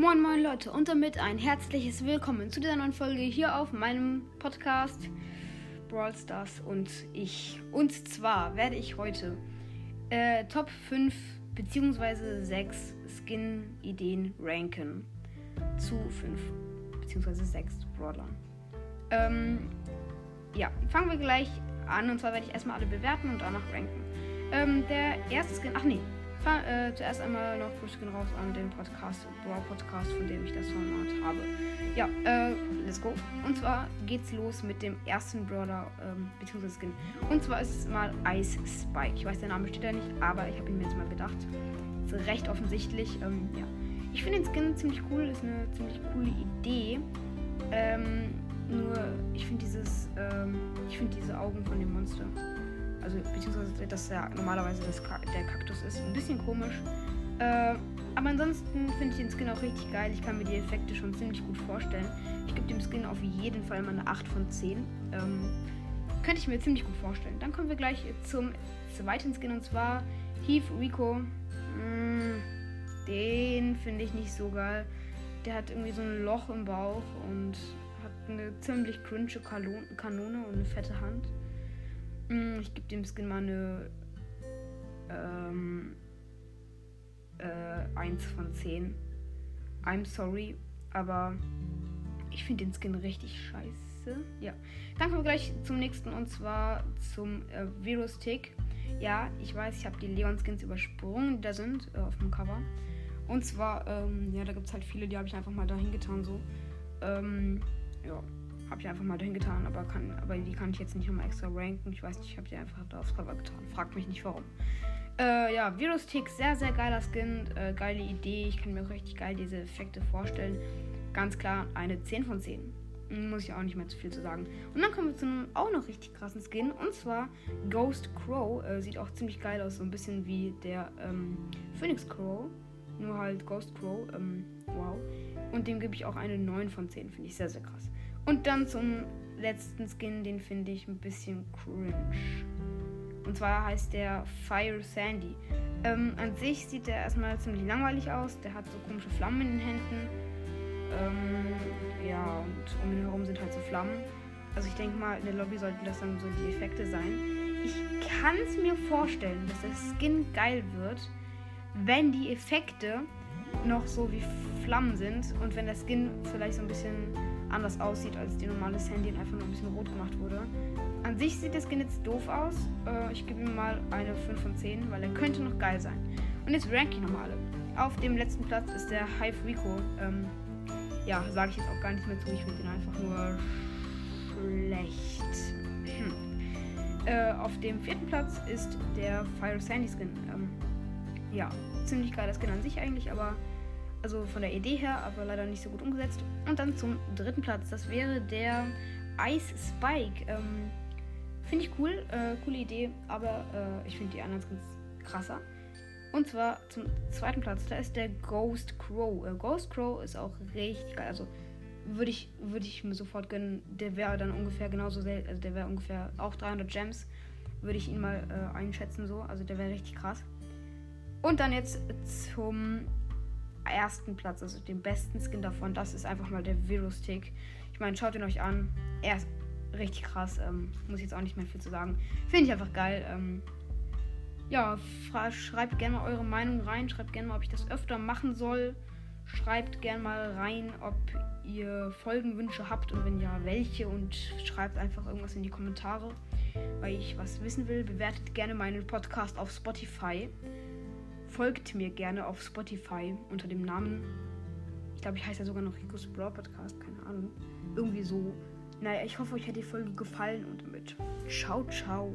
Moin moin Leute und damit ein herzliches Willkommen zu dieser neuen Folge hier auf meinem Podcast Brawl Stars und ich. Und zwar werde ich heute äh, Top 5 bzw. 6 Skin-Ideen ranken zu 5 bzw. 6 Brawlern. Ähm, ja, fangen wir gleich an und zwar werde ich erstmal alle bewerten und danach ranken. Ähm, der erste Skin, ach nee, Äh, zuerst einmal noch Grüße raus an den Podcast, Brawl Podcast, von dem ich das Format habe. Ja, äh, let's go. Und zwar geht's los mit dem ersten Brawler, ähm, beziehungsweise Skin. Und zwar ist es mal Ice Spike. Ich weiß, der Name steht da nicht, aber ich habe ihn mir jetzt mal gedacht. Ist recht offensichtlich. Ähm, ja. Ich finde den Skin ziemlich cool, ist eine ziemlich coole Idee. Ähm, nur, ich finde dieses, ähm, ich finde diese Augen von dem Monster also beziehungsweise dass ja normalerweise das, der Kaktus ist, ein bisschen komisch. Äh, aber ansonsten finde ich den Skin auch richtig geil. Ich kann mir die Effekte schon ziemlich gut vorstellen. Ich gebe dem Skin auf jeden Fall mal eine 8 von 10. Ähm, könnte ich mir ziemlich gut vorstellen. Dann kommen wir gleich zum zweiten Skin und zwar Heath Rico. Mm, den finde ich nicht so geil. Der hat irgendwie so ein Loch im Bauch und hat eine ziemlich cringe Kanone und eine fette Hand. Mm, ich gebe dem Skin mal eine ähm, äh, 1 von 10. I'm sorry, aber ich finde den Skin richtig scheiße. Ja. Dann kommen wir gleich zum nächsten und zwar zum äh, Virus-Tick. Ja, ich weiß, ich habe die Leon-Skins übersprungen, die da sind äh, auf dem Cover. Und zwar, ähm, ja, da gibt es halt viele, die habe ich einfach mal dahin getan, so. Ähm, ja. Habe ich einfach mal dahin getan, aber, kann, aber die kann ich jetzt nicht nochmal extra ranken. Ich weiß nicht, ich habe die einfach da aufs Cover getan. Fragt mich nicht warum. Äh, ja, Virus Tick, sehr, sehr geiler Skin. Äh, geile Idee. Ich kann mir auch richtig geil diese Effekte vorstellen. Ganz klar eine 10 von 10. Muss ich auch nicht mehr zu viel zu sagen. Und dann kommen wir zu einem auch noch richtig krassen Skin. Und zwar Ghost Crow. Äh, sieht auch ziemlich geil aus. So ein bisschen wie der ähm, Phoenix Crow. Nur halt Ghost Crow. Ähm, wow. Und dem gebe ich auch eine 9 von 10. Finde ich sehr, sehr krass. Und dann zum letzten Skin, den finde ich ein bisschen cringe. Und zwar heißt der Fire Sandy. Ähm, an sich sieht der erstmal ziemlich langweilig aus. Der hat so komische Flammen in den Händen. Ähm, ja, und um ihn herum sind halt so Flammen. Also ich denke mal, in der Lobby sollten das dann so die Effekte sein. Ich kann es mir vorstellen, dass der Skin geil wird, wenn die Effekte noch so wie Flammen sind und wenn der Skin vielleicht so ein bisschen anders aussieht als die normale Sandy und einfach nur ein bisschen rot gemacht wurde. An sich sieht der Skin jetzt doof aus. Äh, ich gebe ihm mal eine 5 von 10, weil er könnte noch geil sein. Und jetzt rank ich nochmal alle. Auf dem letzten Platz ist der Hive Rico. Ähm, ja, sage ich jetzt auch gar nicht mehr zu. Ich finde ihn einfach nur schlecht. Hm. Äh, auf dem vierten Platz ist der Fire Sandy Skin. Ähm, ja, ziemlich geiler Skin an sich eigentlich, aber also von der Idee her, aber leider nicht so gut umgesetzt. Und dann zum dritten Platz. Das wäre der Ice Spike. Ähm, finde ich cool, äh, coole Idee, aber äh, ich finde die anderen ganz krasser. Und zwar zum zweiten Platz, da ist der Ghost Crow. Äh, Ghost Crow ist auch richtig geil. Also würde ich, würd ich mir sofort gönnen. Der wäre dann ungefähr genauso selten. Also der wäre ungefähr auch 300 Gems. Würde ich ihn mal äh, einschätzen so. Also der wäre richtig krass. Und dann jetzt zum ersten Platz, also den besten Skin davon. Das ist einfach mal der Virus-Tick. Ich meine, schaut ihn euch an. Er ist richtig krass. Ähm, muss ich jetzt auch nicht mehr viel zu sagen. Finde ich einfach geil. Ähm, ja, schreibt gerne mal eure Meinung rein. Schreibt gerne mal, ob ich das öfter machen soll. Schreibt gerne mal rein, ob ihr Folgenwünsche habt und wenn ja, welche. Und schreibt einfach irgendwas in die Kommentare, weil ich was wissen will. Bewertet gerne meinen Podcast auf Spotify folgt mir gerne auf Spotify unter dem Namen. Ich glaube, ich heiße ja sogar noch Ricos Brawl Podcast, keine Ahnung. Irgendwie so. Naja, ich hoffe, euch hat die Folge gefallen und damit ciao, ciao.